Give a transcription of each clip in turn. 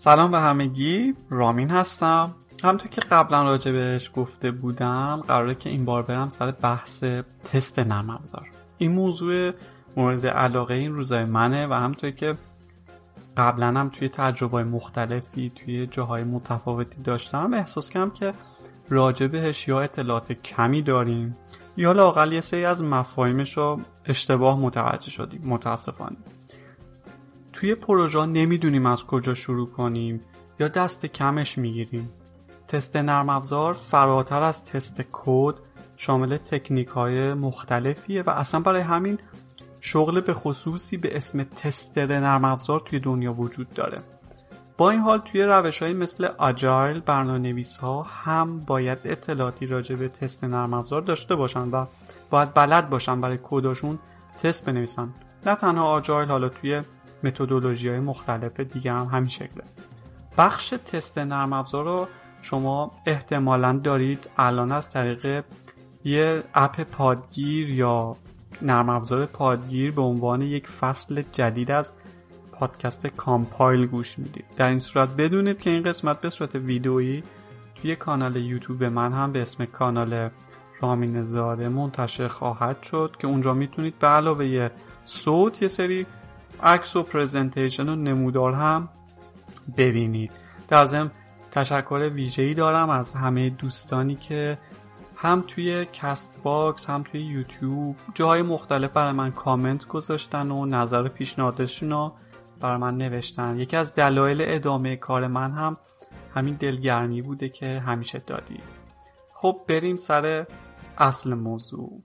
سلام به همگی رامین هستم. همونطور که قبلا راجع بهش گفته بودم قراره که این بار برم سر بحث تست نرم افزار. این موضوع مورد علاقه این روزای منه و همونطور که قبلا هم توی تجربه مختلفی توی جاهای متفاوتی داشتم احساس کردم که راجع بهش یا اطلاعات کمی داریم یا لاقل یه سری از مفاهیمش رو اشتباه متوجه شدیم متاسفانه. توی پروژه نمی‌دونیم از کجا شروع کنیم یا دست کمش می‌گیریم. تست نرم افزار فراتر از تست کد شامل تکنیک های مختلفیه و اصلا برای همین شغل به خصوصی به اسم تستر نرم افزار توی دنیا وجود داره. با این حال توی روش های مثل آجایل برنامه نویس ها هم باید اطلاعاتی راجع به تست نرم افزار داشته باشن و باید بلد باشن برای کداشون تست بنویسن. نه تنها آجایل حالا توی متدولوژی های مختلف دیگه هم همین شکله. بخش تست نرم افزار رو شما احتمالا دارید الان از طریق یه اپ پادگیر یا نرم افزار پادگیر به عنوان یک فصل جدید از پادکست کامپایل گوش می‌دید. در این صورت بدونید که این قسمت به صورت ویدئویی توی کانال یوتیوب من هم به اسم کانال رامین زارع منتشر خواهد شد که اونجا می‌تونید به علاوه صوت یه سری عکس و presentation و نمودار هم ببینید. در ضمن تشکر ویژه‌ای دارم از همه دوستانی که هم توی Castbox هم توی یوتیوب جاهای مختلف برای من کامنت گذاشتن و نظر پیشنهادشون رو برای من نوشتن. یکی از دلایل ادامه کار من هم همین دلگرمی بوده که همیشه دادی. خب بریم سر اصل موضوع.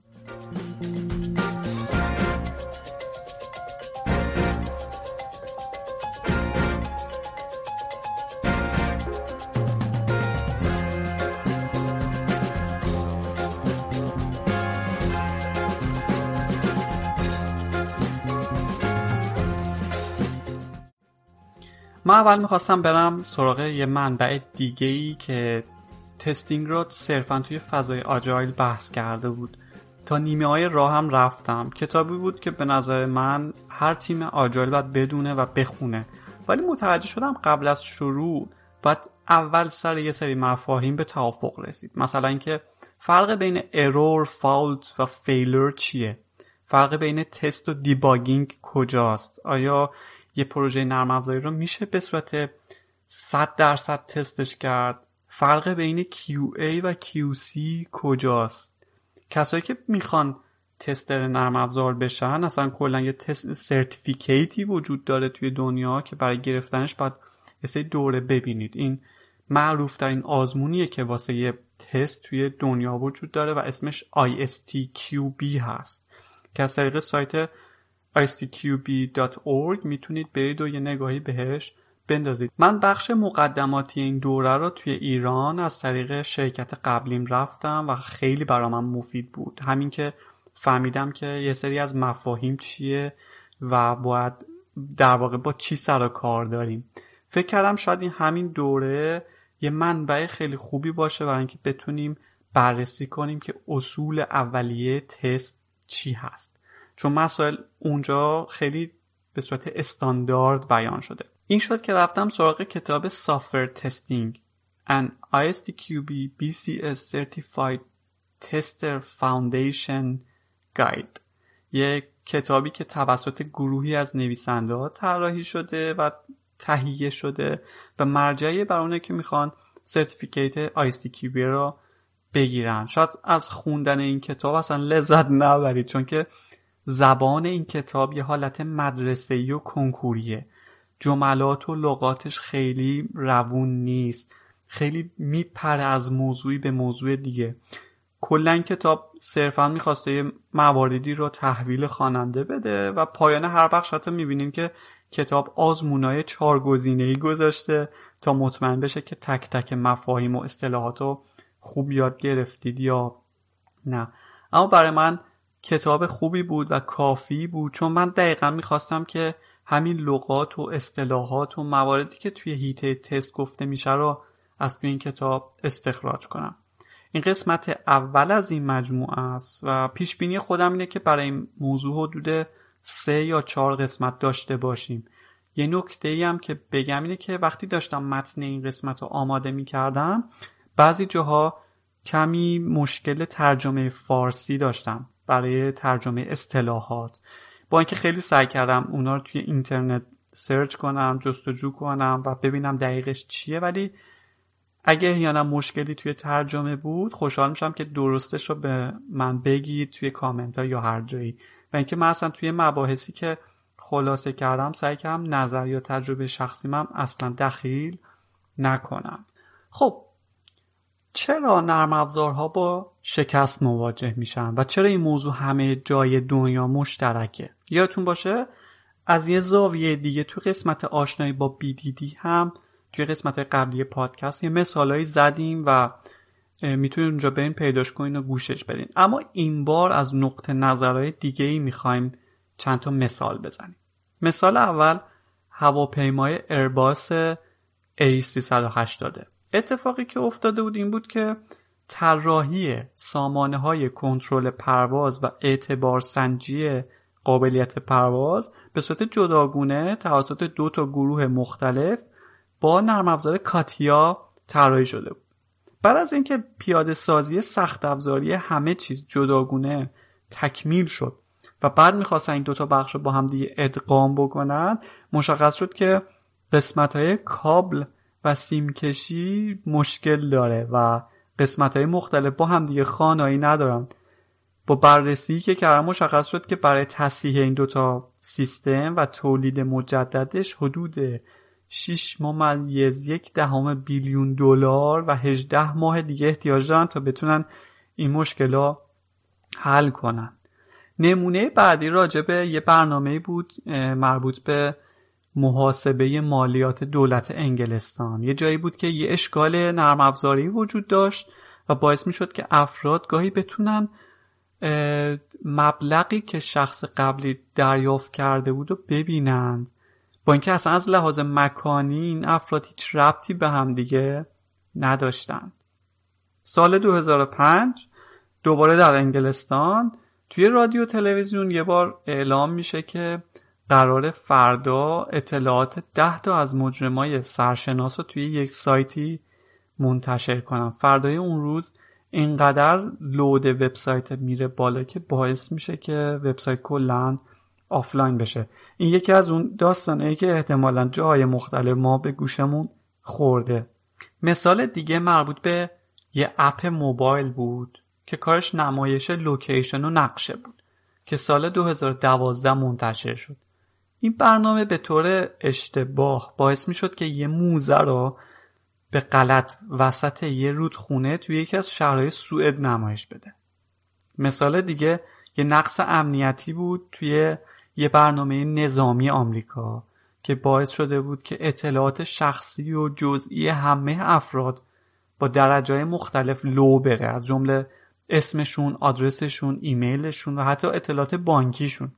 من اول می‌خواستم برم سراغ یه منبع دیگه ای که testing رو صرفا توی فضای agile بحث کرده بود. تا نیمه های راه هم رفتم. کتابی بود که به نظر من هر تیم agile باید بدونه و بخونه. ولی متوجه شدم قبل از شروع باید اول سر یه سری مفاهیم به توافق رسید. مثلا اینکه فرق بین error، fault و failure چیه؟ فرق بین تست و debugging کجاست؟ آیا یه پروژه نرم افزاری رو میشه به صورت 100 درصد تستش کرد. فرق بین QA و QC کجاست؟ کسایی که می‌خوان tester نرم افزار بشن اصلا کلا یه test certificate ی وجود داره توی دنیا که برای گرفتنش باید یه دوره ببینید. این معروف ترین آزمونیه که واسه یه tester توی دنیا وجود داره و اسمش ISTQB هست که از طریق سایت istqb.org می‌تونید برید و یه نگاهی بهش بندازید. من بخش مقدماتی این دوره رو توی ایران از طریق شرکت قبلیم رفتم و خیلی برا من مفید بود. همین که فهمیدم که یه سری از مفاهیم چیه و باید در واقع با چی سر کار داریم. فکر کردم شاید این همین دوره یه منبع خیلی خوبی باشه برای اینکه بتونیم بررسی کنیم که اصول اولیه تست چی هست. چون مسائل اونجا خیلی به صورت استاندارد بیان شده. این شد که رفتم سراغ کتاب سافر تستینگ An ISTQB BCS Certified Tester Foundation Guide. یک کتابی که توسط گروهی از نویسنده ها طراحی شده و تهیه شده و مرجعی برای که می‌خوان سرتیفیکیت ISTQB را بگیرن. شاید از خوندن این کتاب اصلا لذت نبرید چون که زبان این کتاب یه حالت مدرسه‌ای و کنکوریه. جملات و لغاتش خیلی روون نیست. خیلی میپره از موضوعی به موضوع دیگه. کلا کتاب صرفا می‌خواسته یه مواردی رو تحویل خواننده بده و پایان هر بخش حتی می‌بینیم که کتاب آزمونای چهار ای گذاشته تا مطمئن بشه که تک تک مفاهیم و اصطلاحات رو خوب یاد گرفتید یا نه. اما برای من کتاب خوبی بود و کافی بود. چون من دقیقا می‌خواستم که همین لغات و اصطلاحات و مواردی که توی هیته تست گفته میشه رو از توی این کتاب استخراج کنم. این قسمت اول از این مجموعه است و پیش بینی خودم اینه که برای این موضوع حدود سه یا چهار قسمت داشته باشیم. یه نکته ای هم که بگم اینه که وقتی داشتم متن این قسمت رو آماده می کردم بعضی جاها کمی مشکل ترجمه فارسی داشتم. برای ترجمه اصطلاحات. با اینکه خیلی سعی کردم اونا رو توی اینترنت سرچ کنم جستجو کنم و ببینم دقیقش چیه ولی اگه احیانا مشکلی توی ترجمه بود خوشحال میشم که درستش رو به من بگید توی کامنت ها یا هر جایی. و اینکه من اصلا توی مباحثی که خلاصه کردم سعی کردم نظر یا تجربه شخصی من اصلا دخیل نکنم. خب چرا نرم افزارها با شکست مواجه میشن و چرا این موضوع همه جای دنیا مشترکه؟ یادتون باشه؟ از یه زاویه دیگه تو قسمت آشنایی با BDD هم توی قسمت قبلی پادکست یه مثالایی زدیم و می‌تونید اونجا برین پیداش کنین و گوشش بدین. اما این بار از نقطه نظرهای دیگه ای می‌خوایم چند تا مثال بزنیم. مثال اول هواپیمای ارباس A380 اتفاقی که افتاده بود این بود که طراحی سامانه های کنترل پرواز و اعتبار سنجی قابلیت پرواز به صورت جداگونه توسط دو تا گروه مختلف با نرم افزار کاتیا طراحی شده بود. بعد از اینکه پیاده سازی سخت افزاری همه چیز جداگونه تکمیل شد و بعد می‌خواستن این دوتا بخش رو با هم دیگه ادغام بکنن مشخص شد که قسمت های کابل و سیمکشی مشکل داره و قسمت های مختلف با هم دیگه خانایی ندارن. با بررسی که کردم مشخص شد که برای تصحیح این دوتا سیستم و تولید مجددش حدود 6 ممیز یک دهم بیلیون دلار و 18 ماه دیگه احتیاج دارن تا بتونن این مشکل حل کنن. نمونه بعدی راجع به یه برنامه بود مربوط به محاسبه مالیات دولت انگلستان. یه جایی بود که یه اشکال نرم افزاری وجود داشت و باعث می که افراد گاهی بتونن مبلغی که شخص قبلی دریافت کرده بود و ببینند. با اینکه اصلا از لحاظ مکانی این افراد هیچ ربطی به هم دیگه نداشتند. سال 2005 دوباره در انگلستان توی رادیو تلویزیون یه بار اعلام میشه که قرار فردا اطلاعات ده تا از مجرمای سرشناس رو توی یک سایتی منتشر کنم. فردای اون روز اینقدر load وبسایت میره بالا که باعث میشه که وبسایت کلا آفلاین بشه. این یکی از اون داستانه که احتمالا جای مختلف ما به گوشمون خورده. مثال دیگه مربوط به یه اپ موبایل بود که کارش نمایش لوکیشن و نقشه بود که سال 2012 منتشر شد. این برنامه به طور اشتباه باعث می شد که یه موزه را به غلط وسط یه رودخونه توی یکی از شهرهای سوئد نمایش بده. مثال دیگه یه نقص امنیتی بود توی یه برنامه نظامی آمریکا که باعث شده بود که اطلاعات شخصی و جزئی همه افراد با درجه مختلف لو بره از جمله اسمشون، آدرسشون، ایمیلشون و حتی اطلاعات بانکیشون.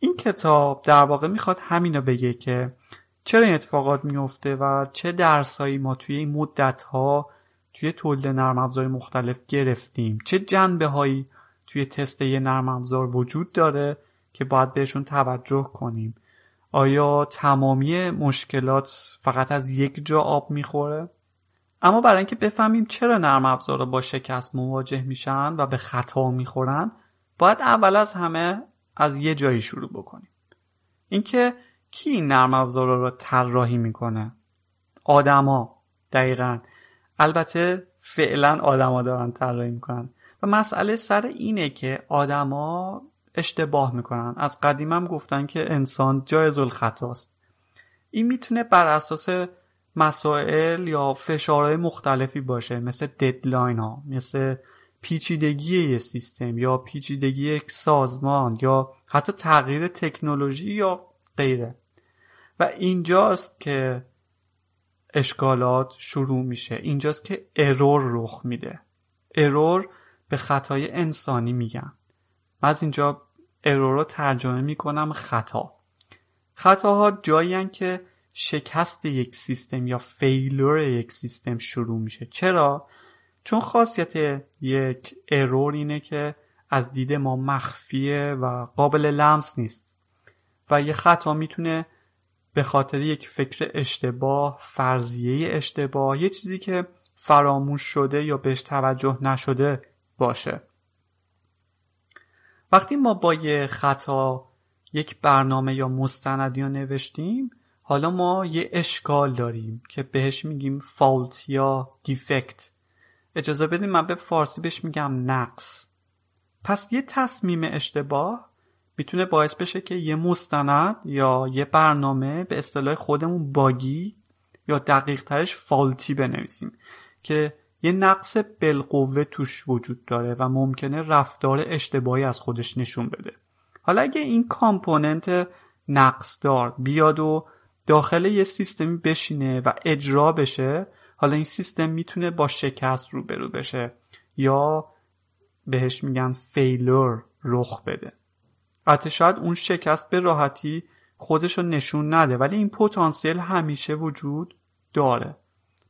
این کتاب در واقع می‌خواد همینو بگه که چرا این اتفاقات میفته و چه درسایی ما توی این مدت ها توی تولید نرم افزار مختلف گرفتیم. چه جنبه هایی توی تست یه نرم افزار وجود داره که باید بهشون توجه کنیم؟ آیا تمامی مشکلات فقط از یک جا آب می‌خوره؟ اما برای اینکه بفهمیم چرا نرم افزارها با شکست مواجه میشن و به خطا می‌خورن باید اول از همه از یه جایی شروع بکنیم. اینکه کی این نرم افزارا رو طراحی می‌کنه؟ آدما دقیقا. البته فعلا آدما دارن طراحی می‌کنن. و مسئله سر اینه که آدما اشتباه می‌کنن. از قدیمم گفتن که انسان جایز الخطاست. این می‌تونه بر اساس مسائل یا فشارهای مختلفی باشه مثل ددلاین ها مثل پیچیدگی یه سیستم یا پیچیدگی یک سازمان یا حتی تغییر تکنولوژی یا غیره. و اینجاست که اشکالات شروع میشه. اینجاست که error رخ میده. error به خطای انسانی میگن. من از اینجا error رو ترجمه می‌کنم خطا. خطاها جایی که شکست یک سیستم یا failure یک سیستم شروع میشه. چرا؟ چون خاصیت یک error اینه که از دید ما مخفیه و قابل لمس نیست. و یه خطا می‌تونه به خاطر یک فکر اشتباه فرضیه اشتباه یه چیزی که فراموش شده یا بهش توجه نشده باشه. وقتی ما با یه خطا یک برنامه یا مستندی رو نوشتیم حالا ما یه اشکال داریم که بهش میگیم فالت یا دیفکت اجازه بدیم من به فارسی بهش میگم نقص. پس یه تصمیم اشتباه می‌تونه باعث بشه که یه مستند یا یه برنامه به اصطلاح خودمون buggy یا دقیق ترش faulty بنویسیم که یه نقص بالقوه توش وجود داره و ممکنه رفتار اشتباهی از خودش نشون بده. حالا اگه این component نقص دار بیاد و داخل یه سیستمی بشینه و اجرا بشه حالا این سیستم می‌تونه با شکست روبرو بشه یا بهش میگن فیلور رخ بده. حتی شاید اون شکست به راحتی خودش رو نشون نده ولی این پتانسیل همیشه وجود داره.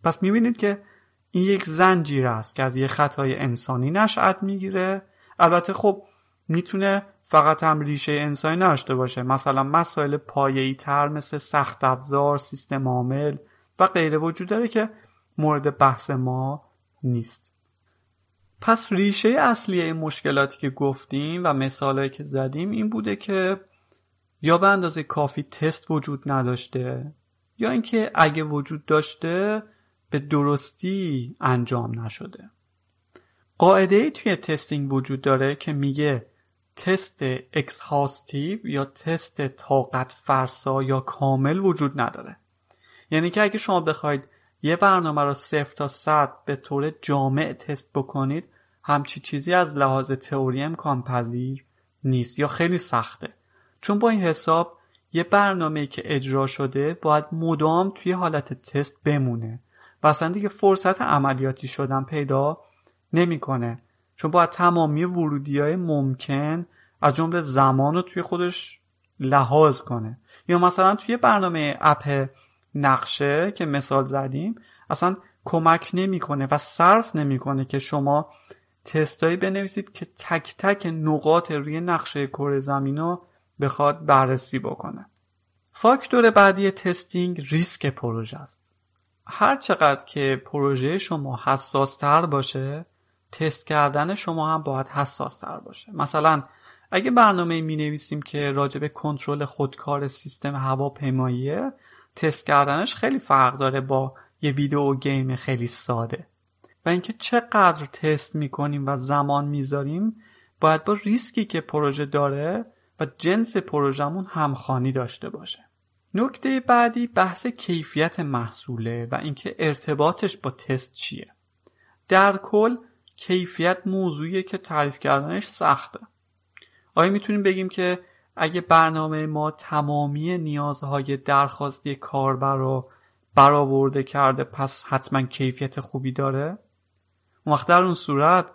پس می‌بینید که این یک زنجیر است که از یه خطای انسانی نشأت می‌گیره. البته خب می‌تونه فقط هم ریشه انسانی نداشته باشه. مثلا مسائل پایه‌ای تر مثل سخت افزار سیستم عامل و غیره وجود داره که مورد بحث ما نیست. پس ریشه اصلی این مشکلاتی که گفتیم و مثالهایی که زدیم این بوده که یا به اندازه کافی تست وجود نداشته یا اینکه اگه وجود داشته به درستی انجام نشده. قاعده ای توی testing وجود داره که میگه تست اکسهاستیو یا تست طاقت فرسا یا کامل وجود نداره. یعنی که اگه شما بخواید یه برنامه رو صفر تا صد به طور جامع تست بکنید همچی چیزی از لحاظ تئوری امکان پذیر نیست یا خیلی سخته. چون با این حساب یه برنامه که اجرا شده باید مدام توی حالت تست بمونه. و اصلا دیگه فرصت عملیاتی شدن پیدا نمی‌کنه. چون باید تمامی ورودی های ممکن از جمله زمان رو توی خودش لحاظ کنه. یا مثلا توی برنامه اپ نقشه که مثال زدیم اصلا کمک نمی‌کنه و صرف نمی‌کنه که شما تستایی بنویسید که تک تک نقاط روی نقشه کره زمین رو بخواد بررسی بکنه. فاکتور بعدی testing ریسک پروژه است. هر چقدر که پروژه شما حساس تر باشه تست کردن شما هم باید حساس تر باشه. مثلا اگه برنامه می نویسیم که راجع کنترل خودکار سیستم هواپیماییه تست کردنش خیلی فرق داره با یه video game خیلی ساده. و اینکه چقدر تست می‌کنیم و زمان می‌ذاریم باید با ریسکی که پروژه داره و جنس پروژمون همخوانی داشته باشه. نکته بعدی بحث کیفیت محصوله و اینکه ارتباطش با تست چیه. در کل کیفیت موضوعیه که تعریف کردنش سخته. آیا می‌تونیم بگیم که اگه برنامه ما تمامی نیازهای درخواستی کاربر رو برآورده کرده پس حتما کیفیت خوبی داره؟ اون وقت در اون صورت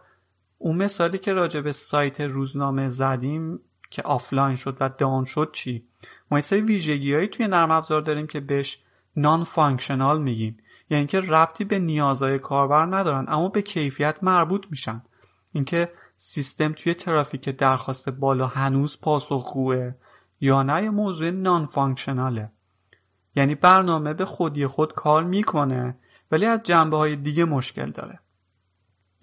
اون مثالی که راجع به سایت روزنامه زدیم که آفلاین شد و down شد چی؟ ما یه ویژگی توی نرم افزار داریم که بهش non-functional میگیم. یعنی که ربطی به نیازهای کاربر ندارن اما به کیفیت مربوط میشن. اینکه سیستم توی ترافیک درخواست بالا هنوز پاسخگوه یا نه یه موضوع non-functional ه یعنی برنامه به خودی خود کار می‌کنه ولی از جنبه های دیگه مشکل داره.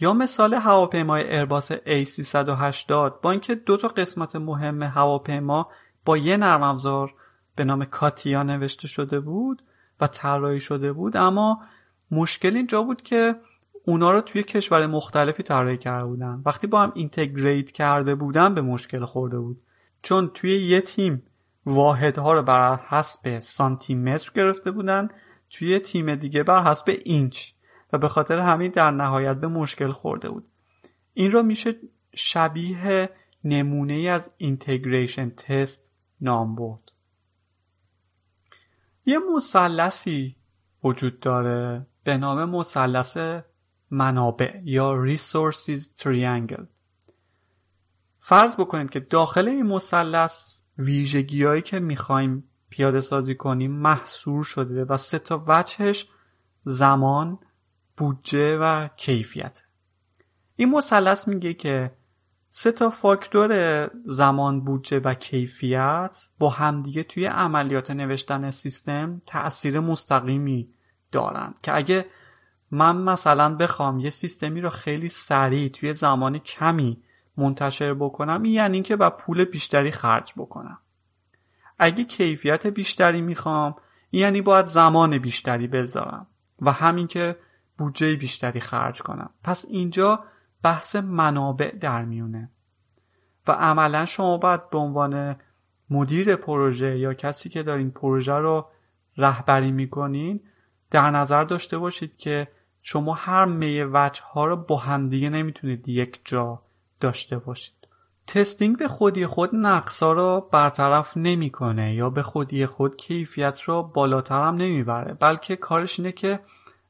یا مثال هواپیمای ایرباس A380 با اینکه دو تا قسمت مهم هواپیما با یه نرم افزار به نام کاتیا نوشته شده بود و طراحی شده بود اما مشکل اینجا بود که اونا رو توی کشور مختلفی طراحی کرده بودن. وقتی با هم اینتگریت کرده بودن به مشکل خورده بود. چون توی یه تیم واحدها رو بر حسب سانتی متر گرفته بودن توی تیم دیگه بر حسب اینچ. و به خاطر همین در نهایت به مشکل خورده بود. این را میشه شبیه نمونه ای از اینتگریشن تست نام برد. یه مثلثی وجود داره به نام مثلث منابع یا resources triangle. فرض بکنید که داخل این مثلث ویژگیهایی که می‌خوایم پیاده سازی کنیم محصور شده و سه تا وجهش زمان بودجه و کیفیت. این مثلث میگه که سه تا فاکتور زمان بودجه و کیفیت با همدیگه توی عملیات نوشتن سیستم تأثیر مستقیمی دارن که اگه من مثلا بخوام یه سیستمی رو خیلی سریع توی زمان کمی منتشر بکنم یعنی که با پول بیشتری خرج بکنم. اگه کیفیت بیشتری می‌خوام یعنی باید زمان بیشتری بذارم و همین که بودجه بیشتری خرج کنم. پس اینجا بحث منابع در میونه و عملا شما باید به عنوان مدیر پروژه یا کسی که دارین پروژه رو رهبری می‌کنین در نظر داشته باشید که شما هر می وجه ها رو با همدیگه نمی‌تونید یک جا داشته باشید. تستینگ به خودی خود نقصا رو برطرف نمی‌کنه یا به خودی خود کیفیت رو بالاتر هم نمی‌بره بلکه کارش اینه که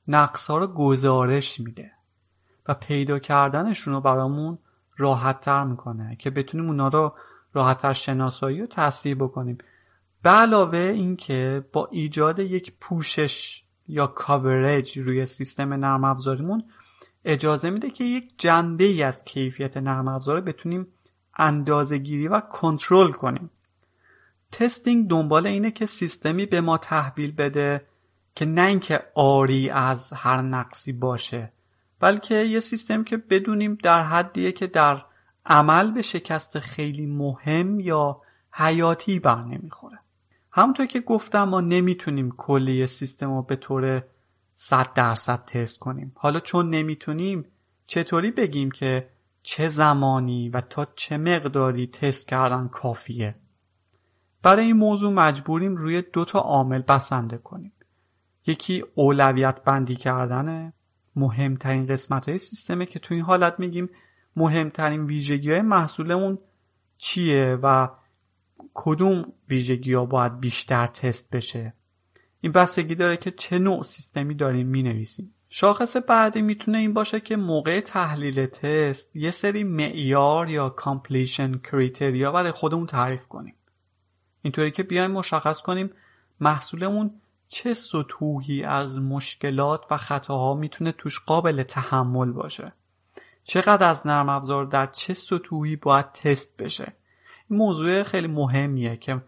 نقصا رو گزارش میده و پیدا کردنشون رو برامون راحت تر می‌کنه که بتونیم اونا رو راحت تر شناسایی و تصحیح بکنیم. به علاوه اینکه با ایجاد یک پوشش یا کاورج روی سیستم نرم افزاریمون اجازه میده که یک جنبه ای از کیفیت نرم افزار بتونیم اندازه گیری و کنترل کنیم. تستینگ دنبال اینه که سیستمی به ما تحویل بده که نه اینکه آری از هر نقصی باشه بلکه یه سیستم که بدونیم در حدیه که در عمل به شکست خیلی مهم یا حیاتی بر نمی‌خوره. همونطور که گفتم ما نمی‌تونیم کلی سیستم رو به طور صد درصد تست کنیم. حالا چون نمی‌تونیم چطوری بگیم که چه زمانی و تا چه مقداری تست کردن کافیه؟ برای این موضوع مجبوریم روی دو تا عامل بسنده کنیم. یکی اولویت بندی کردنه مهمترین قسمت های سیستمه که تو این حالت میگیم مهمترین ویژگی های محصولمون چیه و کدوم ویژگی ها باید بیشتر تست بشه؟ این بستگی داره که چه نوع سیستمی داریم می نویسیم شاخص بعدی می‌تونه این باشه که موقع تحلیل تست یه سری معیار یا completion criteria برای خودمون تعریف کنیم. اینطوری که بیایم مشخص کنیم محصولمون چه سطوحی از مشکلات و خطاها می‌تونه توش قابل تحمل باشه. چقدر از نرم افزار در چه سطوحی باید تست بشه؟ موضوع خیلی مهمیه که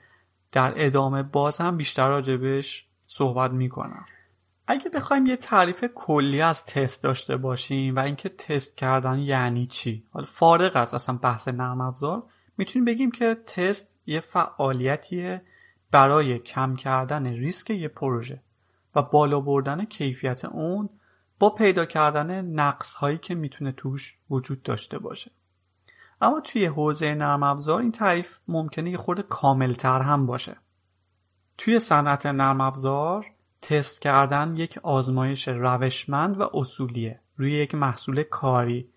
در ادامه باز هم بیشتر راجبش صحبت می‌کنم. اگه بخوایم یه تعریف کلی از تست داشته باشیم و اینکه تست کردن یعنی چی؟ حالا فارغ از اصلا بحث نرم افزار می‌تونیم بگیم که تست یه فعالیتیه برای کم کردن ریسک یه پروژه و بالا بردن کیفیت اون با پیدا کردن نقص هایی که می‌تونه توش وجود داشته باشه. اما توی حوزه نرم افزار این تعریف ممکنه یه خورده کاملتر هم باشه. توی صنعت نرم افزار تست کردن یک آزمایش روشمند و اصولیه روی یک محصول کاری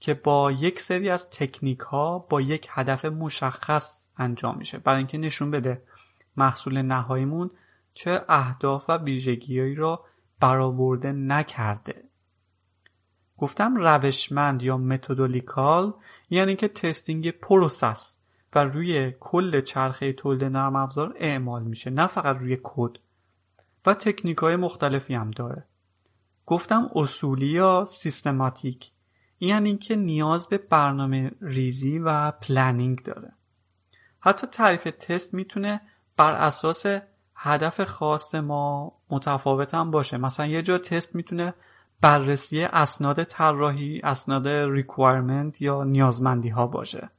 که با یک سری از تکنیک ها با یک هدف مشخص انجام میشه. برای اینکه نشون بده محصول نهاییمون چه اهداف و ویژگیهایی را برآورده نکرده. گفتم روشمند یا methodical یعنی که testing process و روی کل چرخه تولید نرم افزار اعمال میشه نه فقط روی کد. و تکنیک های مختلفی هم داره. گفتم اصولی یا systematic یعنی که نیاز به برنامه ریزی و planning داره. حتی تعریف تست می‌تونه بر اساس هدف خاص ما متفاوت هم باشه. مثلا یه جا تست می‌تونه بررسی اسناد طراحی اسناد requirement یا نیازمندی ها باشه.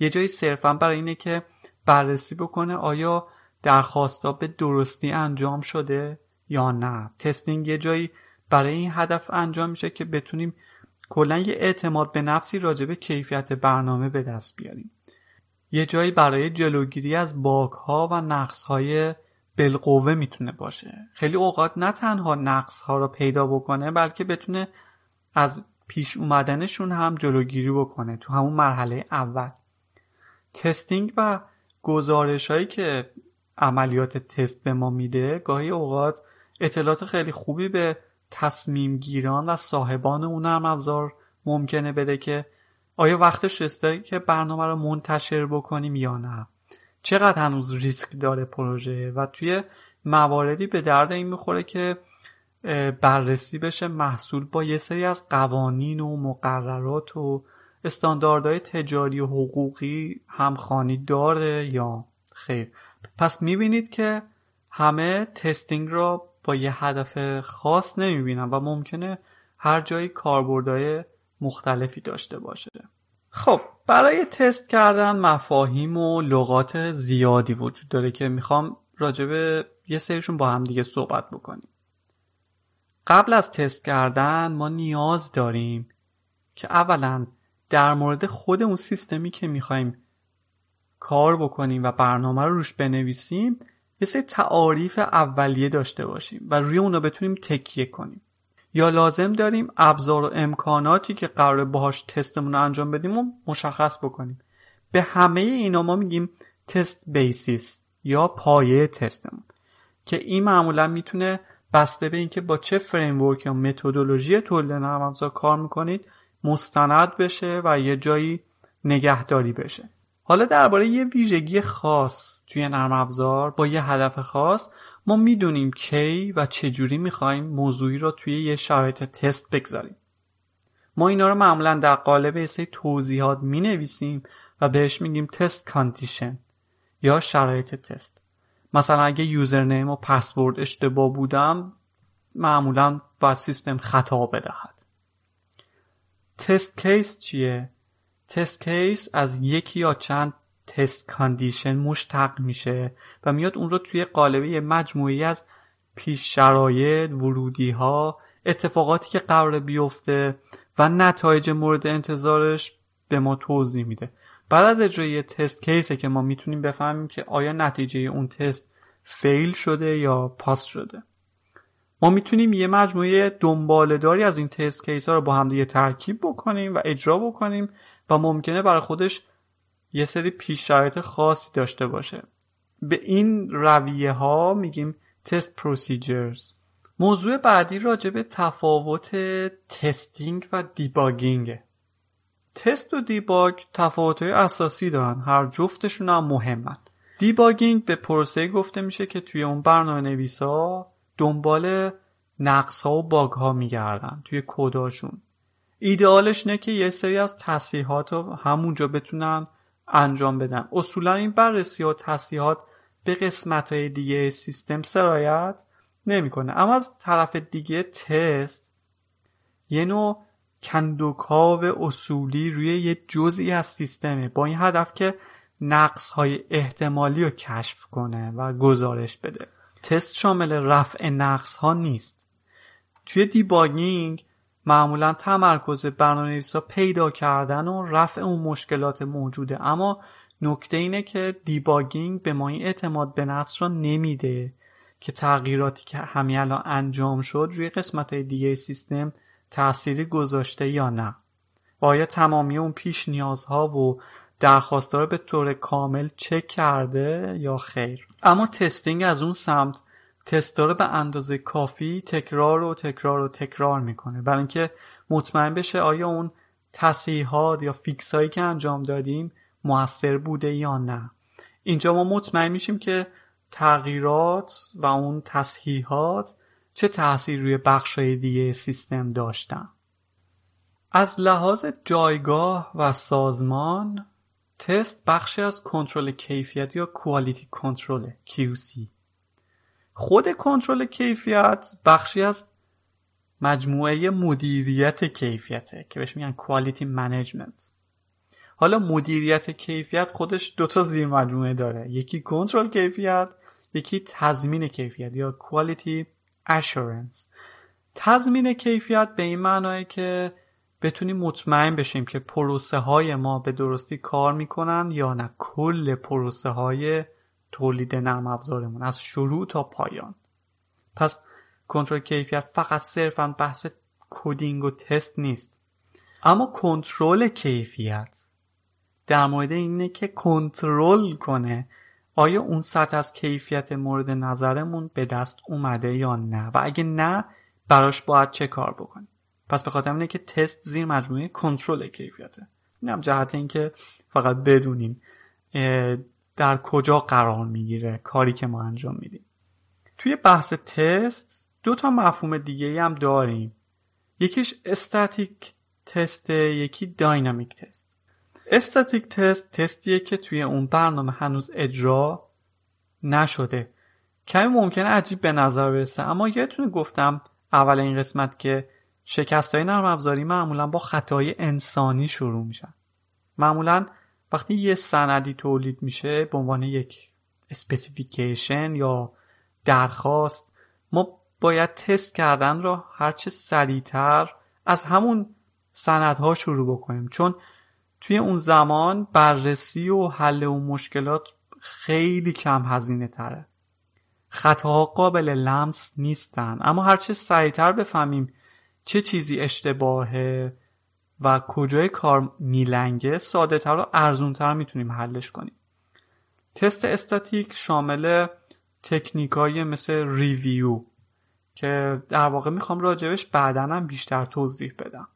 یه جایی صرفا برای اینه که بررسی بکنه آیا درخواستا به درستی انجام شده یا نه. testing یه جایی برای این هدف انجام میشه که بتونیم کلا یه اعتماد به نفسی راجع به کیفیت برنامه به دست بیاریم. یه جایی برای جلوگیری از bug ها و نقص های بالقوه می‌تونه باشه. خیلی اوقات نه تنها نقص ها رو پیدا بکنه بلکه بتونه از پیش اومدنشون هم جلوگیری بکنه تو همون مرحله اول. تستینگ و گزارش هایی که عملیات تست به ما میده گاهی اوقات اطلاعات خیلی خوبی به تصمیم گیران و صاحبان اون نرم افزار ممکنه بده که آیا وقتش رسیده که برنامه رو منتشر بکنیم یا نه. چقدر هنوز ریسک داره پروژه و توی مواردی به درد این می‌خوره که بررسی بشه محصول با یه سری از قوانین و مقررات و استانداردهای تجاری و حقوقی همخانی داره یا خیر. پس می‌بینید که همه تستینگ را با یه هدف خاص نمی‌بینن و ممکنه هر جایی کاربردهای مختلفی داشته باشه. خب برای تست کردن مفاهیم و لغات زیادی وجود داره که می‌خوام راجبه یه سریشون با هم دیگه صحبت بکنیم. قبل از تست کردن ما نیاز داریم که اولا در مورد خود اون سیستمی که می‌خوایم کار بکنیم و برنامه رو روش بنویسیم یه سری تعاریف اولیه داشته باشیم و روی اونا بتونیم تکیه کنیم. یا لازم داریم ابزار و امکاناتی که قراره باهاش تستمون رو انجام بدیم و مشخص بکنیم. به همه اینا ما میگیم test basis یا پایه تستمون که این معمولا می‌تونه بسته به اینکه با چه framework یا متدولوژی تولید نرم افزار کار می‌کنید مستند بشه و یه جایی نگهداری بشه. حالا درباره یه ویژگی خاص توی نرم افزار با یه هدف خاص ما می‌دونیم کی و چجوری می‌خوایم موضوعی رو توی یه شرایط تست بگذاریم. ما اینا رو معمولا در قالب یه سری توضیحات می نویسیم و بهش میگیم test condition یا شرایط تست. مثلا اگه username و پسورد اشتباه بودن معمولا باید سیستم خطا بدهد. test case چیه؟ test case از یکی یا چند test condition مشتق میشه و میاد اون رو توی قالب مجموعه‌ای از پیش شرایط ورودی ها اتفاقاتی که قرار بیفته و نتایج مورد انتظارش به ما توضیح میده. بعد از اجرای test case ه که ما می‌تونیم بفهمیم که آیا نتیجه اون تست fail شده یا pass شده. ما می‌تونیم یه مجموعه دنباله‌داری از این test case ها رو با هم دیگه ترکیب بکنیم و اجرا بکنیم و ممکنه برای خودش یه سری پیش شرایط خاصی داشته باشه. به این رویه ها میگیم test procedures موضوع بعدی راجع به تفاوت testing و debugging تست و debug تفاوت اساسی دارن. هر جفتشون هم مهمن. debugging به پروسه گفته میشه که توی اون برنامه نویسا دنبال نقص ها و bug ها میگردن توی کداشون ایدئالش نه که یه سری از تصحیحات رو همونجا بتونن انجام بدن. اصولا این بررسی و تصحیحات به قسمت های دیگه سیستم سرایت نمی‌کنه. اما از طرف دیگه تست یه نوع کندوکاو اصولی روی یه جزئی از سیستمه با این هدف که نقص های احتمالی رو کشف کنه و گزارش بده. تست شامل رفع نقص ها نیست. توی debugging معمولا تمرکز برنامه پیدا کردن و رفع اون مشکلات موجوده اما نکته اینه که debugging به ما این اعتماد به نفس را نمیده که تغییراتی که همین الان انجام شد روی قسمت های دیگه سیستم تأثیری گذاشته یا نه. و آیا تمامی اون پیش نیازها و درخواست رو به طور کامل چک کرده یا خیر. اما testing از اون سمت تست رو به اندازه کافی تکرار و تکرار و تکرار می‌کنه. برای اینکه مطمئن بشه آیا اون تصحیحات یا fix هایی که انجام دادیم موثر بوده یا نه. اینجا ما مطمئن میشیم که تغییرات و اون تصحیحات چه تاثیر روی بخش دیگه سیستم داشتن. از لحاظ جایگاه و سازمان تست بخشی از کنترل کیفیت یا quality control QC خود کنترل کیفیت بخشی از مجموعه مدیریت کیفیته که بهش میگن quality management حالا مدیریت کیفیت خودش دوتا زیر مجموعه داره. یکی کنترل کیفیت یکی تضمین کیفیت یا quality assurance تضمین کیفیت به این معناه که بتونیم مطمئن بشیم که پروسه های ما به درستی کار می‌کنن یا نه. کل پروسه های تولید نرم افزارمون از شروع تا پایان. پس کنترل کیفیت فقط صرفا بحث coding و تست نیست. اما کنترل کیفیت در مورد اینه که کنترل کنه آیا اون سطح از کیفیت مورد نظرمون به دست اومده یا نه؟ و اگه نه براش باید چه کار بکنیم؟ پس به خاطر اینه که تست زیر مجموعه کنترل کیفیته. این هم جهت اینکه فقط بدونیم در کجا قرار می‌گیره کاری که ما انجام میدیم. توی بحث تست دو تا مفهوم دیگه هم داریم. یکیش استاتیک تست یکی داینامیک تست. استاتیک تست تستیه که توی اون برنامه هنوز اجرا نشده. کمی ممکنه عجیب به نظر برسه اما یادتونه گفتم اول این قسمت که شکست های نرم افزاری معمولا با خطای انسانی شروع میشن. معمولا وقتی یه سندی تولید میشه به عنوان یک specification یا درخواست ما باید تست کردن را هرچه سریعتر از همون سندها شروع بکنیم. چون توی اون زمان بررسی و حل اون مشکلات خیلی کم هزینه تره. خطاها قابل لمس نیستن. اما هرچه سریعتر بفهمیم چه چیزی اشتباهه و کجای کار میلنگه ساده تر و ارزون تر می‌تونیم حلش کنیم. تست استاتیک شامل تکنیکایی مثل ریویو که در واقع می‌خوام راجبش بعدا هم بیشتر توضیح بدم.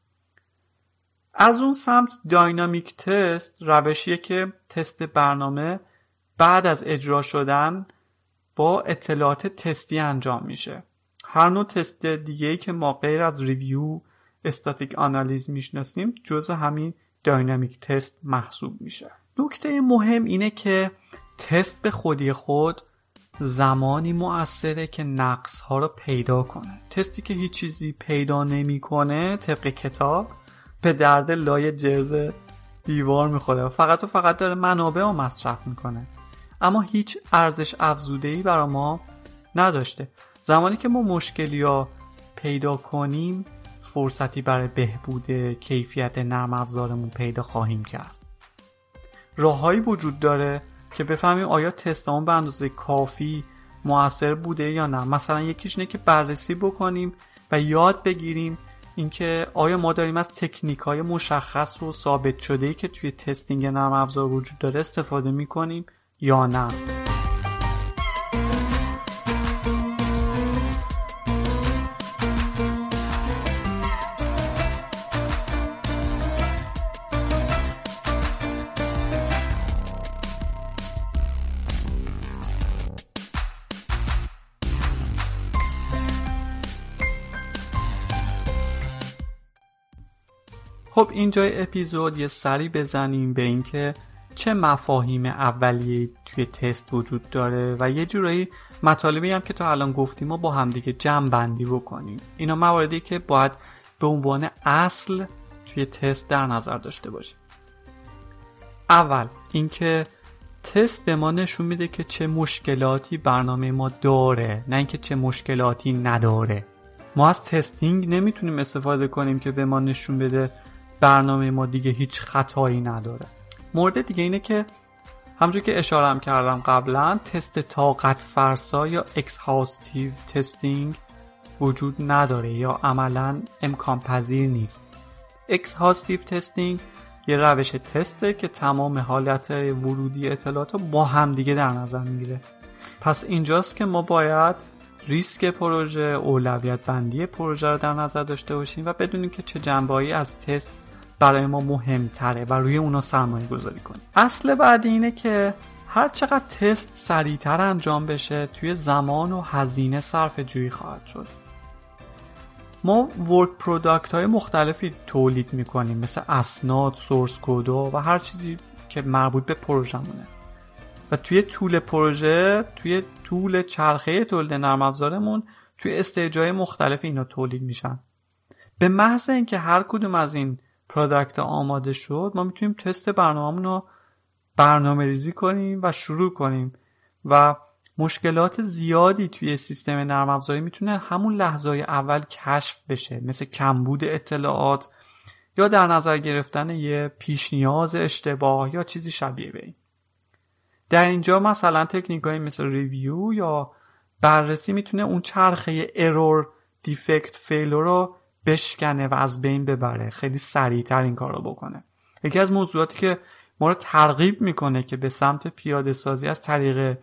از اون سمت داینامیک تست روشیه که تست برنامه بعد از اجرا شدن با اطلاعات تستی انجام میشه. هر نوع تست دیگه که ما غیر از ریویو استاتیک آنالیز می‌شناسیم جز همین داینامیک تست محسوب میشه. نکته مهم اینه که تست به خودی خود زمانی مؤثره که نقص ها رو پیدا کنه. تستی که هیچ چیزی پیدا نمی‌کنه طبق کتاب به درد لای جرز دیوار می‌خوره. و فقط و فقط داره منابع رو مصرف می‌کنه. اما هیچ ارزش افزوده ای برای ما نداشته. زمانی که ما مشکلی ها پیدا کنیم فرصتی برای بهبود کیفیت نرم افزارمون پیدا خواهیم کرد. راههایی وجود داره که بفهمیم آیا تستمون به اندازه کافی موثر بوده یا نه. مثلا یکیش اینه که بررسی بکنیم و یاد بگیریم اینکه آیا ما داریم از تکنیک های مشخص و ثابت شده ای که توی تستینگ نرم افزار وجود داره استفاده می‌کنیم یا نه. خب اینجای اپیزود یه سری بزنیم به اینکه چه مفاهیم اولیه توی تست وجود داره و یه جورایی مطالبی هم که تا الان گفتیم و با همدیگه جمع بندی بکنیم. اینا مواردی که باید به عنوان اصل توی تست در نظر داشته باشیم. اول اینکه تست به ما نشون میده که چه مشکلاتی برنامه ما داره نه اینکه چه مشکلاتی نداره. ما از testing نمی‌تونیم استفاده کنیم که به ما نشون بده برنامه ما دیگه هیچ خطایی نداره. مورد دیگه اینه که همونجور که اشارم کردم قبلا تست طاقت فرسا یا exhaustive testing وجود نداره یا عملا امکان پذیر نیست. exhaustive testing یه روش تسته که تمام حالت ورودی اطلاعات رو با همدیگه در نظر می‌گیره. پس اینجاست که ما باید ریسک پروژه اولویت بندی پروژه رو در نظر داشته باشیم و بدونیم که چه جنبه‌هایی از تست برای ما مهمتره و روی اونا سرمایه گذاری کنیم. اصل بعد اینه که هر چقدر تست سریعتر انجام بشه توی زمان و هزینه صرف جویی خواهد شد. ما work product های مختلفی تولید می‌کنیم مثل اسناد، source code و و هر چیزی که مربوط به پروژمونه و توی طول پروژه توی طول چرخه تولید نرم افزارمون توی استیجای مختلف اینا تولید میشن. به محض اینکه هر کدوم از این پرادکت آماده شد ما می‌تونیم تست برنامه رو برنامه ریزی کنیم و شروع کنیم. و مشکلات زیادی توی سیستم نرم افزاری می‌تونه همون لحظه اول کشف بشه مثل کمبود اطلاعات یا در نظر گرفتن یه پیش نیاز اشتباه یا چیزی شبیه به این. در اینجا مثلا تکنیک مثل review یا بررسی می‌تونه اون چرخه error defect failure رو بشکنه و از بین ببره. خیلی سریعتر این کار رو بکنه. یکی از موضوعاتی که ما رو ترغیب می‌کنه که به سمت پیاده سازی از طریق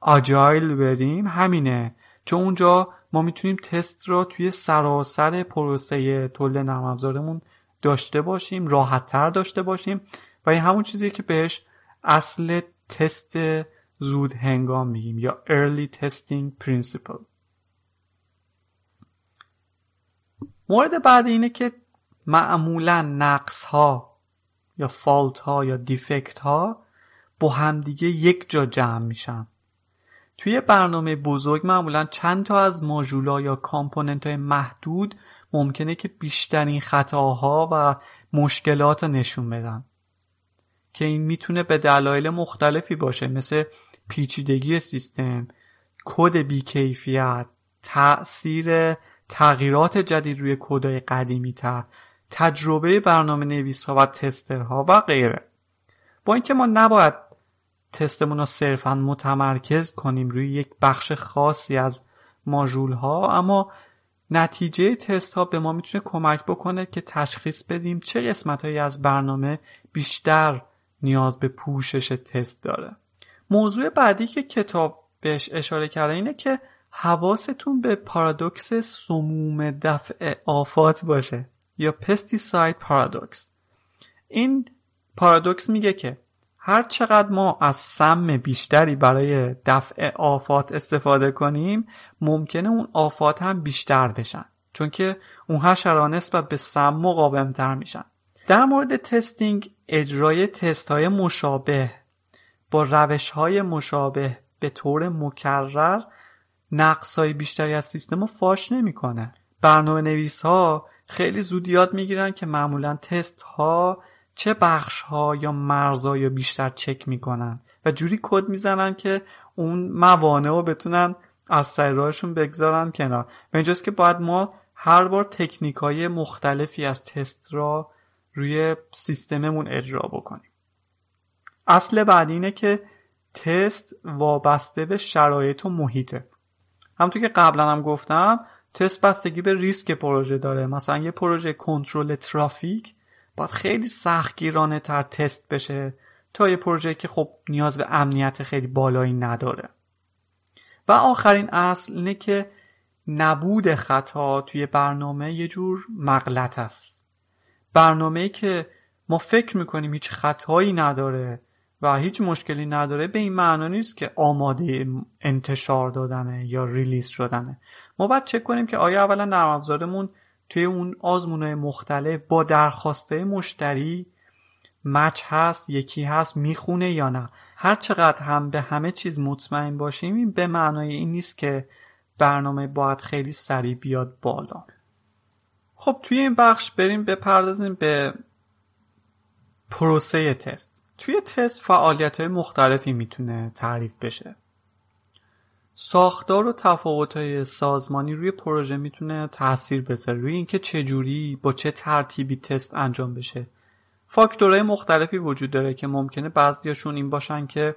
agile بریم همینه. چون اونجا ما می‌تونیم تست رو توی سراسر پروسه تولید نرم افزارمون داشته باشیم راحتتر داشته باشیم و این همون چیزیه که بهش اصل تست زود هنگام میگیم یا early testing principle. مورد بعد اینه که معمولا نقص ها یا فالت ها یا دیفکت ها با همدیگه یک جا جمع میشن. توی برنامه بزرگ معمولا چند تا از ماژولا یا کامپوننت های محدود ممکنه که بیشترین خطاها و مشکلات نشون بدن. که این می‌تونه به دلایل مختلفی باشه مثل پیچیدگی سیستم کد بیکیفیت تأثیر تغییرات جدید روی کدای قدیمی تر تجربه برنامه نویس ها و تسترها و غیره. با اینکه ما نباید تستمون رو صرفا متمرکز کنیم روی یک بخش خاصی از ماژول ها اما نتیجه تست ها به ما می‌تونه کمک بکنه که تشخیص بدیم چه قسمت هایی از برنامه بیشتر نیاز به پوشش تست داره. موضوع بعدی که کتاب بهش اشاره کرده اینه که حواستون به پارادوکس سموم دفع آفات باشه یا پستیساید پارادوکس این پارادوکس میگه که هر چقدر ما از سم بیشتری برای دفع آفات استفاده کنیم ممکنه اون آفات هم بیشتر بشن چون که اون حشره‌ها نسبت به سم مقاومتر میشن. در مورد testing اجرای تست های مشابه با روش های مشابه به طور مکرر نقص های بیشتری از سیستم رو فاش نمی‌کنه. برنامه نویس ها خیلی زود یاد می‌گیرن که معمولا تست ها چه بخش ها یا مرزا رو بیشتر چک می‌کنن و جوری کد می‌زنن که اون موانع رو بتونن از سر راهشون بگذارن کنار. و اینجاست که باید ما هر بار تکنیک های مختلفی از تست را روی سیستممون اجرا بکنیم. اصل بعدی اینه که تست وابسته به شرایط و محیطه. همونطور که قبلا هم گفتم تست بستگی به ریسک پروژه داره. مثلا یه پروژه کنترل ترافیک باید خیلی سختگیرانه تر تست بشه تا یه پروژه که خب نیاز به امنیت خیلی بالایی نداره. و آخرین اصل اینه که نبود خطا توی برنامه یه جور مغلط است. برنامه که ما فکر می‌کنیم هیچ خطایی نداره. و هیچ مشکلی نداره. به این معنا نیست که آماده انتشار دادنه یا ریلیز شدنه. ما باید چک کنیم که آیا اولا نرم افزارمون توی اون آزمونه مختلف با درخواسته مشتری مچ هست یکی هست می‌خونه یا نه. هر چقدر هم به همه چیز مطمئن باشیم این به معنای این نیست که برنامه باید خیلی سریع بیاد بالا. خب توی این بخش بریم بپردازیم به پروسه تست. توی تست فعالیت های مختلفی می‌تونه تعریف بشه. ساختار و های سازمانی روی پروژه می‌تونه تاثیر بذاره. روی اینکه چجوری با چه ترتیبی تست انجام بشه. فاکتورهای مختلفی وجود داره که ممکنه بعضیاشون این باشن که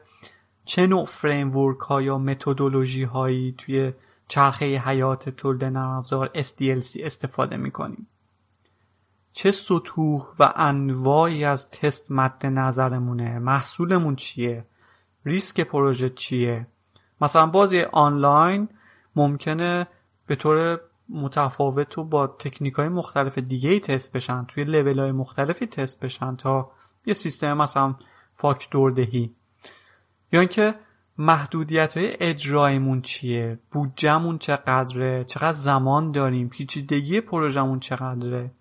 چه نوع framework ها یا متدولوژی هایی توی چرخه حیات تولید نرم افزار SDLC استفاده می‌کنیم. چه سطوح و انواعی از تست مد نظرمونه؟ محصولمون چیه؟ ریسک پروژه چیه؟ مثلا بازی آنلاین ممکنه به طور متفاوت و با تکنیک های مختلف دیگه ای تست بشن توی لیول های مختلفی تست بشن تا یه سیستم مثلا فاکتور دهی. یا اینکه محدودیت های اجرایمون چیه؟ بودجهمون چقدره؟ چقدر زمان داریم؟ پیچیدگی پروژمون چقدره؟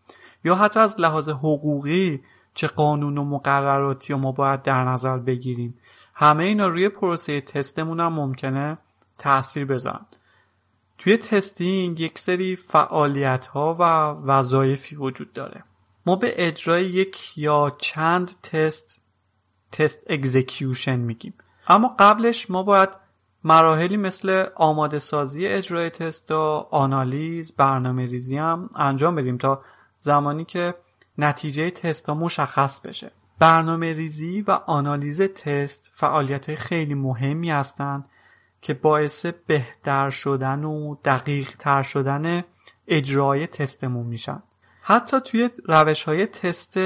یا حتی از لحاظ حقوقی چه قانون و مقرراتی و ما باید در نظر بگیریم. همه اینا روی پروسه تستمون هم ممکنه تاثیر بذارن. توی تستینگ یک سری فعالیت ها و وظایفی وجود داره. ما به اجرای یک یا چند تست test execution میگیم. اما قبلش ما باید مراحلی مثل آماده سازی اجرای تست و آنالیز برنامه ریزی هم انجام بدیم تا زمانی که نتیجه تست مشخص بشه. برنامه ریزی و آنالیز تست فعالیت های خیلی مهمی هستند که باعث بهتر شدن و دقیق تر شدن اجرای تستمون میشن. حتی توی روش های تست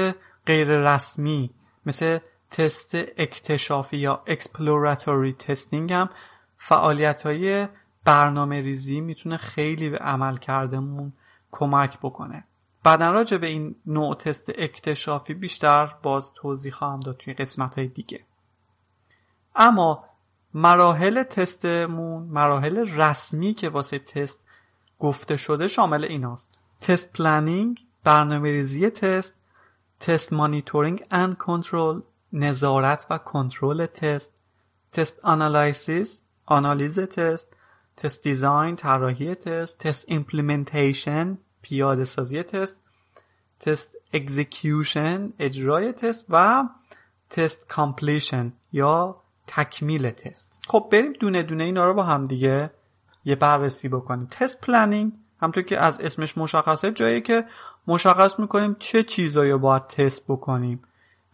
غیر رسمی مثل تست اکتشافی یا exploratory testing هم فعالیت های برنامه ریزی می‌تونه خیلی به عملکردمون کمک بکنه. بعدا راجع به این نوع تست اکتشافی بیشتر باز توضیح خواهم داد توی قسمت های دیگه. اما مراحل تستمون مراحل رسمی که واسه تست گفته شده شامل ایناست. test planning برنامه ریزی تست test monitoring and control نظارت و کنترل تست test analysis آنالیز تست test design طراحی تست test implementation پیاده سازی تست test execution اجرای تست و test completion یا تکمیل تست. خب بریم دونه دونه اینا رو با هم دیگه یه بررسی بکنیم. test planning همطور که از اسمش مشخصه جایی که مشخص می‌کنیم چه چیزایی باید تست بکنیم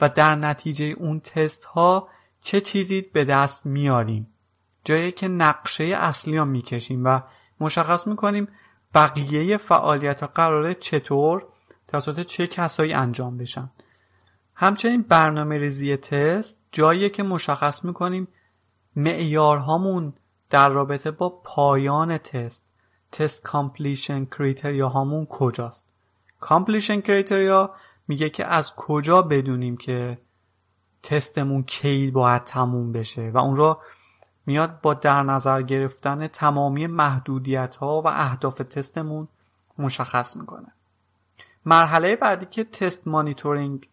و در نتیجه اون تست ها چه چیزی به دست میاریم. جایی که نقشه اصلی رو می‌کشیم و مشخص می‌کنیم بقیه فعالیت ها قراره چطور توسط چه کسایی انجام بشن؟ همچنین برنامه ریزی تست جایی که مشخص می‌کنیم معیارهامون در رابطه با پایان تست. test completion criteria هامون کجاست؟ completion criteria میگه که از کجا بدونیم که تستمون کی باید تموم بشه و اون رو میاد با در نظر گرفتن تمامی محدودیت ها و اهداف تستمون مشخص می‌کنه. مرحله بعدی که test monitoring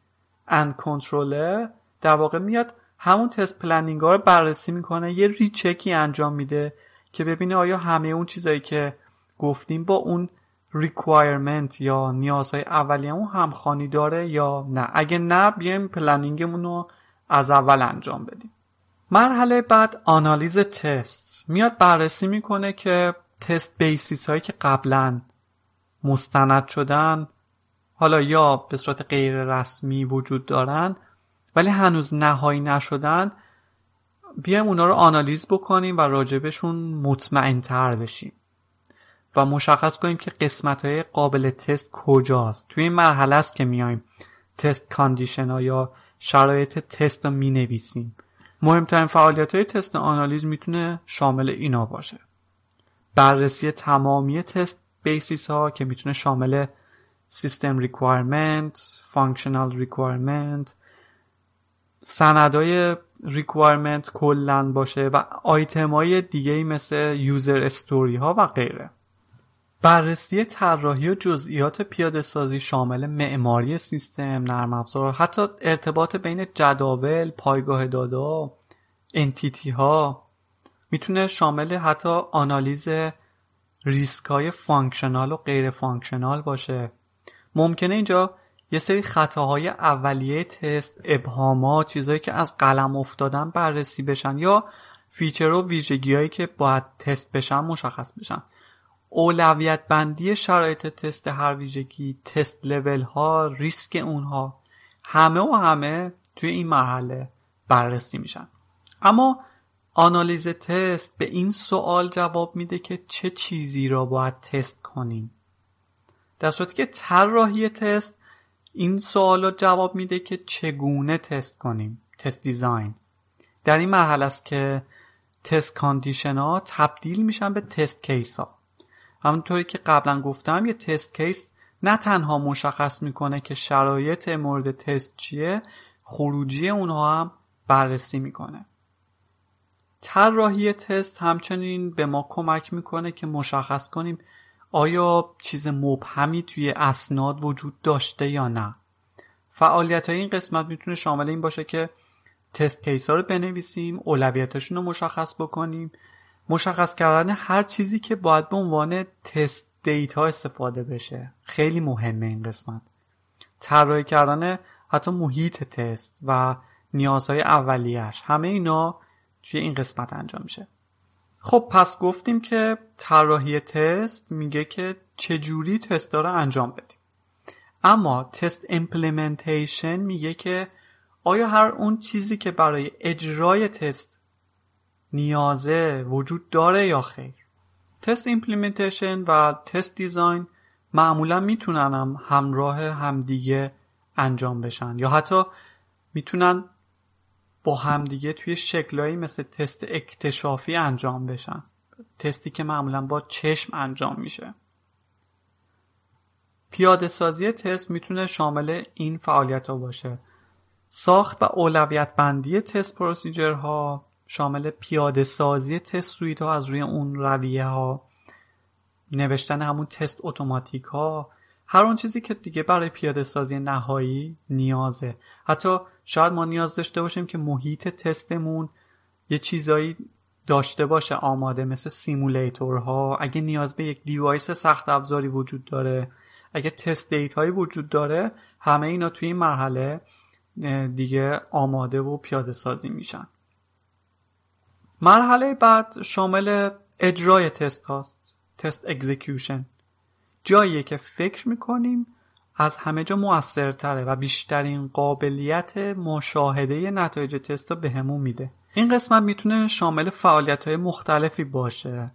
and control ه در واقع میاد همون test planning ها رو بررسی می‌کنه یه recheck ی انجام میده که ببینه آیا همه اون چیزایی که گفتیم با اون requirement یا نیازهای اولیه‌مون همخوانی داره یا نه. اگه نه بیایم planning مون رو از اول انجام بدیم. مرحله بعد آنالیز تست. میاد بررسی می‌کنه که test basis هایی که قبلا مستند شدن حالا یا به صورت غیر رسمی وجود دارن ولی هنوز نهایی نشدن. بیایم اونا رو آنالیز بکنیم و راجبشون مطمئن تر بشیم. و مشخص کنیم که قسمت های قابل تست کجاست. توی این مرحله است که میایم test condition ها یا شرایط تست رو می نویسیم مهمترین فعالیت های تست آنالیز می‌تونه شامل اینا باشه. بررسی تمامی test basis ها که می‌تونه شامل system requirement functional requirement سندهای requirement کلا باشه و آیتم های دیگه مثل user story ها و غیره. بررسی طراحی و جزئیات پیاده سازی شامل معماری سیستم نرم افزار حتی ارتباط بین جداول پایگاه داده entity ها می‌تونه شامل حتی آنالیز ریسک های functional و غیر functional باشه. ممکنه اینجا یه سری خطاهای اولیه تست ابهامات چیزهایی که از قلم افتادن بررسی بشن یا feature و ویژگی هایی که باید تست بشن مشخص بشن. اولویت بندی شرایط تست هر ویژگی test level ها ریسک اونها همه و همه توی این مرحله بررسی میشن. اما آنالیز تست به این سوال جواب میده که چه چیزی را باید تست کنیم. در صورتی که طراحی تست این سوال را جواب میده که چگونه تست کنیم. test design. در این مرحله است که test condition ها تبدیل میشن به test case ها همونطوری که قبلا گفتم یه test case نه تنها مشخص می‌کنه که شرایط مورد تست چیه خروجی اونها هم بررسی می‌کنه. طراحی تست همچنین به ما کمک می‌کنه که مشخص کنیم آیا چیز مبهمی توی اسناد وجود داشته یا نه. فعالیت های این قسمت می‌تونه شامل این باشه که تست کیس ها رو بنویسیم اولویتاشون رو مشخص بکنیم مشخص کردن هر چیزی که باید به عنوان تست دیتا استفاده بشه. خیلی مهمه این قسمت. طراحی کردن حتی محیط تست و نیازهای اولیش همه اینا توی این قسمت انجام میشه. خب پس گفتیم که طراحی تست میگه که چجوری تست رو انجام بدیم. اما test implementation میگه که آیا هر اون چیزی که برای اجرای تست نیازه وجود داره یا خیر. test implementation و test design معمولا می‌تونن هم همراه همدیگه انجام بشن یا حتی می‌تونن با همدیگه توی شکلهایی مثل تست اکتشافی انجام بشن. تستی که معمولا با چشم انجام میشه. پیاده سازی تست می‌تونه شامل این فعالیت ها باشه. ساخت و اولویت بندی تست پروسیجر ها شامل پیاده سازی تست سویت ها از روی اون رویه ها نوشتن همون test automatic ها هر اون چیزی که دیگه برای پیاده سازی نهایی نیازه. حتی شاید ما نیاز داشته باشیم که محیط تستمون یه چیزایی داشته باشه آماده مثل simulator ها. اگه نیاز به یک device سخت افزاری وجود داره اگه test data هایی وجود داره همه اینا توی این مرحله دیگه آماده و پیاده سازی میشن. مرحله بعد شامل اجرای تست هاست test execution. جاییه که فکر می‌کنیم از همه جا موثرتره و بیشترین قابلیت مشاهده نتایج تست رو بهمون میده. این قسمت می‌تونه شامل فعالیت های مختلفی باشه.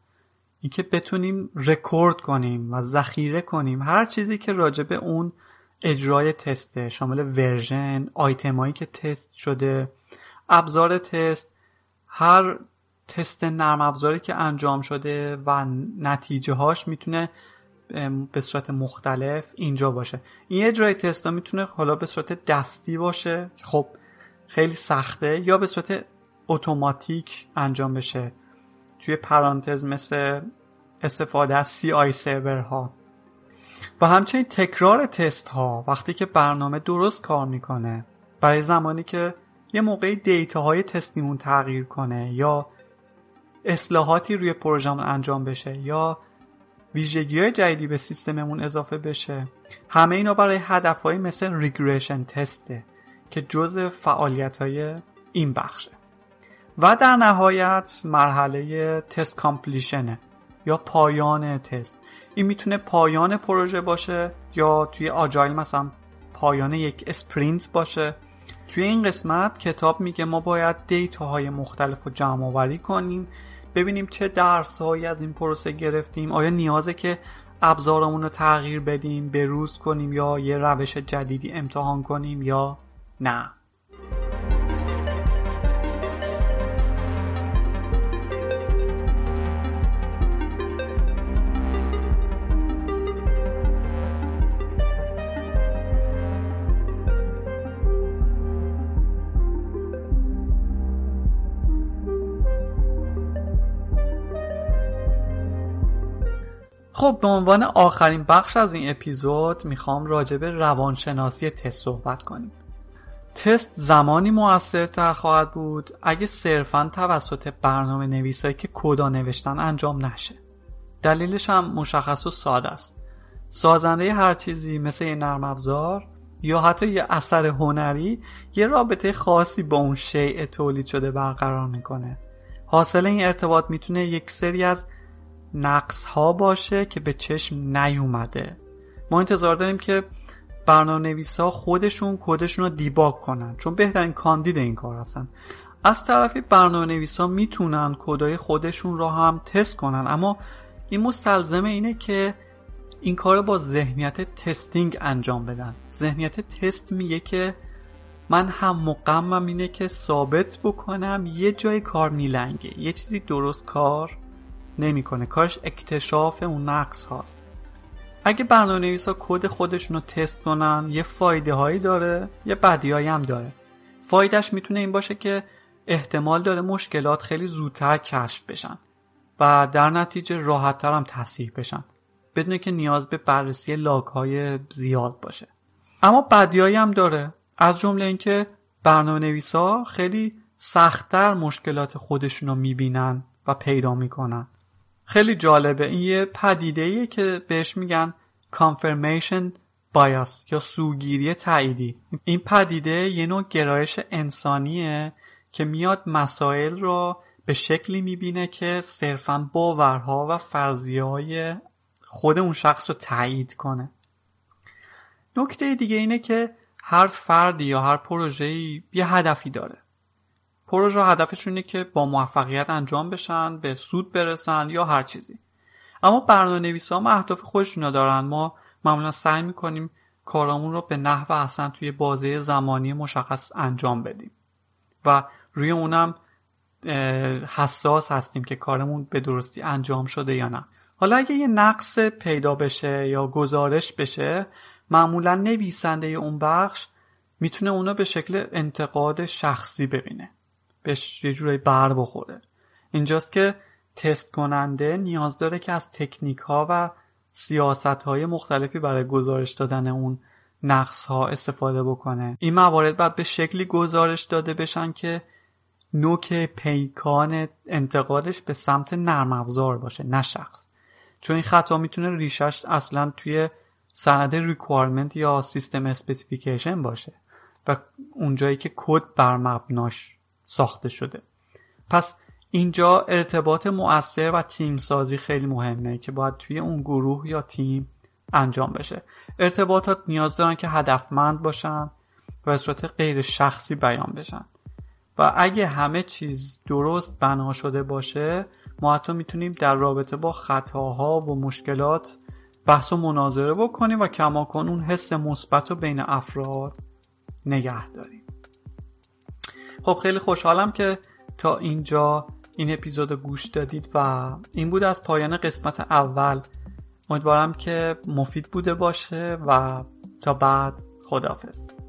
اینکه بتونیم رکورد کنیم و ذخیره کنیم هر چیزی که راجع به اون اجرای تسته. شامل version item ایی که تست شده ابزار تست هر تست نرم افزاری که انجام شده و نتیجه هاش می‌تونه به صورت مختلف اینجا باشه. این اجرای تست ها می‌تونه حالا به صورت دستی باشه خب خیلی سخته یا به صورت اتوماتیک انجام بشه. توی پرانتز مثل استفاده از سی آی سرور ها و همچنین تکرار تست ها وقتی که برنامه درست کار می‌کنه برای زمانی که یه موقعی data های تستیمون تغییر کنه یا اصلاحاتی روی پروژمون انجام بشه یا ویژگی های جدیدی به سیستممون اضافه بشه. همه اینا برای هدف های مثل regression test ه که جز فعالیت های این بخشه. و در نهایت مرحله test completion ه یا پایان تست این می‌تونه پایان پروژه باشه یا توی agile مثلا پایان یک اسپرینت باشه. توی این قسمت کتاب میگه ما باید دیتاهای مختلف رو جمع آوری کنیم ببینیم چه درس هایی از این پروسه گرفتیم. آیا نیازه که ابزارمون رو تغییر بدیم بروز کنیم یا یه روش جدیدی امتحان کنیم یا نه؟ خب به عنوان آخرین بخش از این اپیزود می‌خوام راجع به روانشناسی تست صحبت کنیم. تست زمانی موثرتر خواهد بود اگه صرفا توسط برنامه نویسایی که کدا نوشتن انجام نشه. دلیلش هم مشخص و ساده است. سازنده هر چیزی مثل یه نرم افزار یا حتی یه اثر هنری یه رابطه خاصی با اون شیء تولید شده برقرار می‌کنه. حاصل این ارتباط می‌تونه یک سری از نقص ها باشه که به چشم نیومده. ما انتظار داریم که برنامه نویس ها خودشون کدشون رو debug کنن چون بهترین کاندید این کار هستن. از طرفی برنامه نویس ها می‌تونن کدای خودشون رو هم تست کنن اما این مستلزم اینه که این کار با ذهنیت testing انجام بدن. ذهنیت تست میگه که من هم مقمم اینه که ثابت بکنم یه جای کار میلنگه. یه چیزی درست کار نمی‌کنه. کارش اکتشاف اون نقص هاست. اگه برنامه نویس ها کد خودشون رو تست کنن یه فایده هایی داره یه بدی هایی هم داره. فایدهش می‌تونه این باشه که احتمال داره مشکلات خیلی زودتر کشف بشن و در نتیجه راحتتر هم تصحیح بشن بدون که نیاز به بررسی لاگ های زیاد باشه. اما بدیایی هم داره از جمله اینکه برنامه نویس ها خیلی سختتر مشکلات خودشون رو می‌بینن و پیدا می‌کنن. خیلی جالبه. این یه پدیده ایه که بهش میگن confirmation bias یا سوگیری تاییدی. این پدیده یه نوع گرایش انسانیه که میاد مسائل رو به شکلی می‌بینه که صرفا باورها و فرضیه های خود اون شخص رو تایید کنه. نکته دیگه اینه که هر فردی یا هر پروژه‌ای یه هدفی داره. پروژه هدفشونه که با موفقیت انجام بشن به سود برسن یا هر چیزی. اما برنامه نویس ها اهداف خودشون دارن. ما معمولا سعی می‌کنیم کارامون رو به نحو اصلا توی بازه زمانی مشخص انجام بدیم. و روی اونم حساس هستیم که کارمون به درستی انجام شده یا نه. حالا اگه یه نقص پیدا بشه یا گزارش بشه معمولا نویسنده اون بخش می‌تونه اونو به شکل انتقاد شخصی ببینه. بهش یه جورایی بر بخوره. اینجاست که تست کننده نیاز داره که از تکنیک ها و سیاست های مختلفی برای گزارش دادن اون نقص ها استفاده بکنه. این موارد باید به شکلی گزارش داده بشن که نوک پیکان انتقادش به سمت نرم افزار باشه نه شخص. چون این خطا می‌تونه ریشش اصلا توی سند requirement یا system specification باشه و اونجایی که کد بر مبناش ساخته شده. پس اینجا ارتباط مؤثر و تیم سازی خیلی مهمه که باید توی اون گروه یا تیم انجام بشه. ارتباطات نیاز دارن که هدفمند باشن و صورت غیر شخصی بیان بشن. و اگه همه چیز درست بنا شده باشه ما حتی می‌تونیم در رابطه با خطاها و مشکلات بحث و مناظره بکنیم و کماکن اون حس مثبت رو بین افراد نگه داریم. خب خیلی خوشحالم که تا اینجا این اپیزود گوش دادید و این بود از پایان قسمت اول. امیدوارم که مفید بوده باشه و تا بعد خداحافظ.